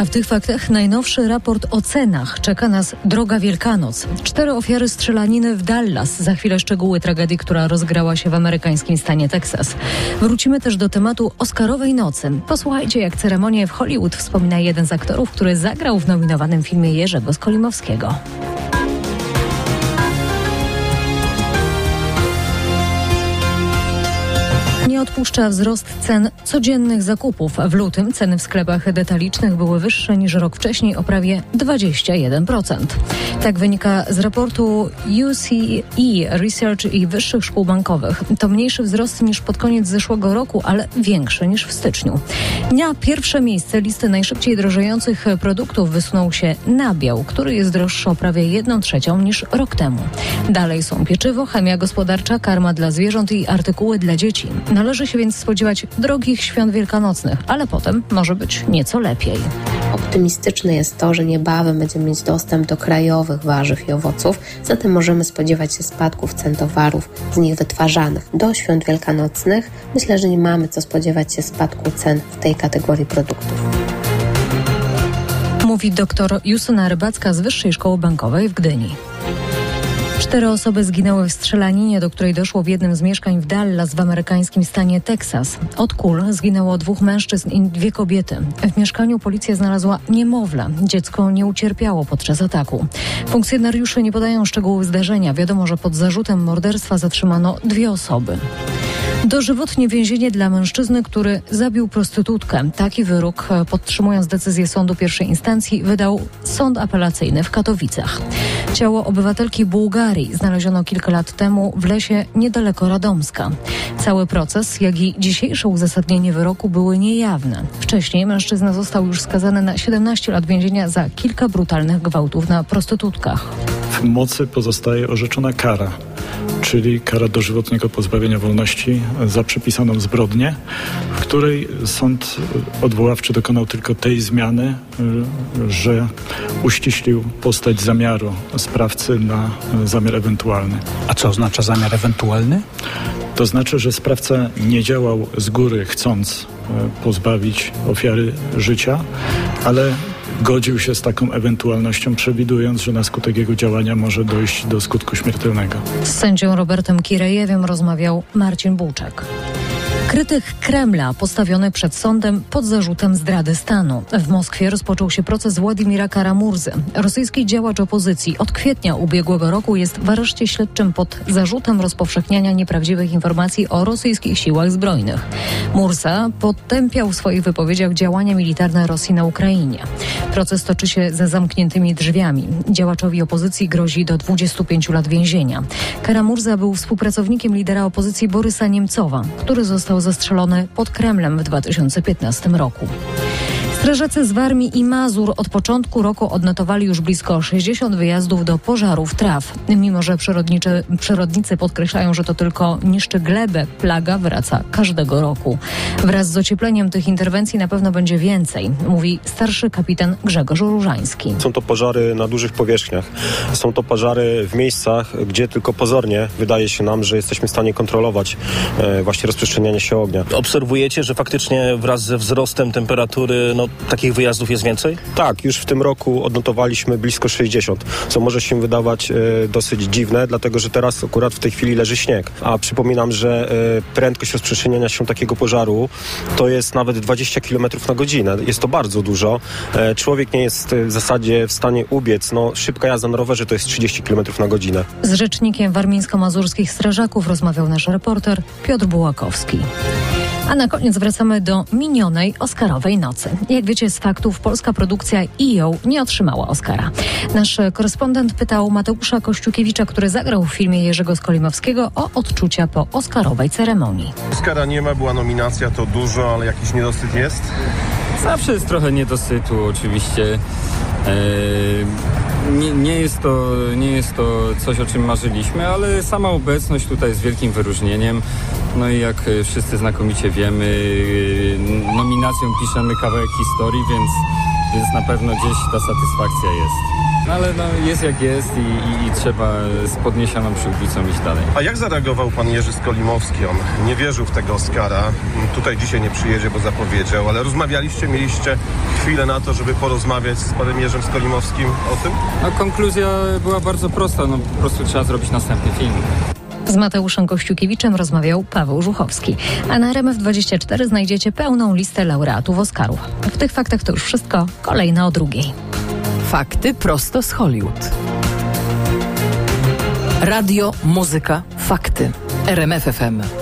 A w tych faktach najnowszy raport o cenach. Czeka nas droga Wielkanoc. Cztery ofiary strzelaniny w Dallas. Za chwilę szczegóły tragedii, która rozgrała się w amerykańskim stanie Teksas. Wrócimy też do tematu Oscarowej nocy. Posłuchajcie, jak ceremonię w Hollywood wspomina jeden z aktorów, który zagrał w nominowanym filmie Jerzego Skolimowskiego. Odpuszcza wzrost cen codziennych zakupów. W lutym ceny w sklepach detalicznych były wyższe niż rok wcześniej o prawie 21%. Tak wynika z raportu UCE Research i wyższych szkół bankowych. To mniejszy wzrost niż pod koniec zeszłego roku, ale większy niż w styczniu. Na pierwsze miejsce listy najszybciej drożejących produktów wysunął się nabiał, który jest droższy o prawie 1 trzecią niż rok temu. Dalej są pieczywo, chemia gospodarcza, karma dla zwierząt i artykuły dla dzieci. Należy się więc spodziewać drogich świąt wielkanocnych, ale potem może być nieco lepiej. Optymistyczne jest to, że niebawem będziemy mieć dostęp do krajowych warzyw i owoców, zatem możemy spodziewać się spadków cen towarów z nich wytwarzanych. Do świąt wielkanocnych myślę, że nie mamy co spodziewać się spadku cen w tej kategorii produktów. Mówi dr Justyna Rybacka z Wyższej Szkoły Bankowej w Gdyni. Cztery osoby zginęły w strzelaninie, do której doszło w jednym z mieszkań w Dallas w amerykańskim stanie Teksas. Od kul zginęło dwóch mężczyzn i dwie kobiety. W mieszkaniu policja znalazła niemowlę. Dziecko nie ucierpiało podczas ataku. Funkcjonariusze nie podają szczegółów zdarzenia. Wiadomo, że pod zarzutem morderstwa zatrzymano dwie osoby. Dożywotnie więzienie dla mężczyzny, który zabił prostytutkę. Taki wyrok, podtrzymując decyzję sądu pierwszej instancji, wydał sąd apelacyjny w Katowicach. Ciało obywatelki Bułgarii znaleziono kilka lat temu w lesie niedaleko Radomska. Cały proces, jak i dzisiejsze uzasadnienie wyroku były niejawne. Wcześniej mężczyzna został już skazany na 17 lat więzienia za kilka brutalnych gwałtów na prostytutkach. W mocy pozostaje orzeczona kara czyli kara dożywotniego pozbawienia wolności za przepisaną zbrodnię, w której sąd odwoławczy dokonał tylko tej zmiany, że uściślił postać zamiaru sprawcy na zamiar ewentualny. A co oznacza zamiar ewentualny? To znaczy, że sprawca nie działał z góry chcąc e, pozbawić ofiary życia, ale godził się z taką ewentualnością, przewidując, że na skutek jego działania może dojść do skutku śmiertelnego. Z sędzią Robertem Kirejewem rozmawiał Marcin Bułczak. Krytyk Kremla postawiony przed sądem pod zarzutem zdrady stanu. W Moskwie rozpoczął się proces Władimira Karamurzy. Rosyjski działacz opozycji od kwietnia ubiegłego roku jest w areszcie śledczym pod zarzutem rozpowszechniania nieprawdziwych informacji o rosyjskich siłach zbrojnych. Mursa potępiał w swoich wypowiedziach działania militarne Rosji na Ukrainie. Proces toczy się za zamkniętymi drzwiami. Działaczowi opozycji grozi do 25 lat więzienia. Karamurza był współpracownikiem lidera opozycji Borysa Niemcowa, który został zastrzelony pod Kremlem w 2015 roku. Strażacy z Warmii i Mazur od początku roku odnotowali już blisko 60 wyjazdów do pożarów traw. Mimo, że przyrodnicy podkreślają, że to tylko niszczy glebę, plaga wraca każdego roku. Wraz z ociepleniem tych interwencji na pewno będzie więcej, mówi starszy kapitan Grzegorz Różański. Są to pożary na dużych powierzchniach. Są to pożary w miejscach, gdzie tylko pozornie wydaje się nam, że jesteśmy w stanie kontrolować e, właśnie rozprzestrzenianie się ognia. Obserwujecie, że faktycznie wraz ze wzrostem temperatury no, takich wyjazdów jest więcej? Tak, już w tym roku odnotowaliśmy blisko 60, co może się wydawać e, dosyć dziwne, dlatego że teraz akurat w tej chwili leży śnieg. A przypominam, że e, prędkość rozprzestrzeniania się takiego pożaru to jest nawet 20 km na godzinę. Jest to bardzo dużo. E, człowiek nie jest w zasadzie w stanie ubiec. No, szybka jazda na rowerze to jest 30 km na godzinę. Z rzecznikiem warmińsko-mazurskich strażaków rozmawiał nasz reporter Piotr Bułakowski. A na koniec wracamy do minionej Oscarowej nocy. Jak wiecie z faktów, polska produkcja EO nie otrzymała Oscara. Nasz korespondent pytał Mateusza Kościukiewicza, który zagrał w filmie Jerzego Skolimowskiego o odczucia po Oscarowej ceremonii. Oscara nie ma, była nominacja, to dużo, ale jakiś niedosyt jest? Zawsze jest trochę niedosytu oczywiście. Eee, nie, nie, jest to, nie jest to coś, o czym marzyliśmy, ale sama obecność tutaj jest wielkim wyróżnieniem. No i jak wszyscy znakomicie wiemy, nominacją piszemy kawałek historii, więc więc na pewno gdzieś ta satysfakcja jest. No ale no, jest jak jest i, i, i trzeba z podniesioną przyłbicą iść dalej. A jak zareagował pan Jerzy Skolimowski? On nie wierzył w tego Oscara. Tutaj dzisiaj nie przyjedzie, bo zapowiedział, ale rozmawialiście, mieliście chwilę na to, żeby porozmawiać z panem Jerzym Skolimowskim o tym? No, konkluzja była bardzo prosta, no po prostu trzeba zrobić następny film. Z Mateuszem Kościukiewiczem rozmawiał Paweł Żuchowski. A na RMF24 znajdziecie pełną listę laureatów Oscarów. W tych faktach to już wszystko. Kolejna o drugiej. Fakty prosto z Hollywood. Radio, muzyka, fakty. RMF FM.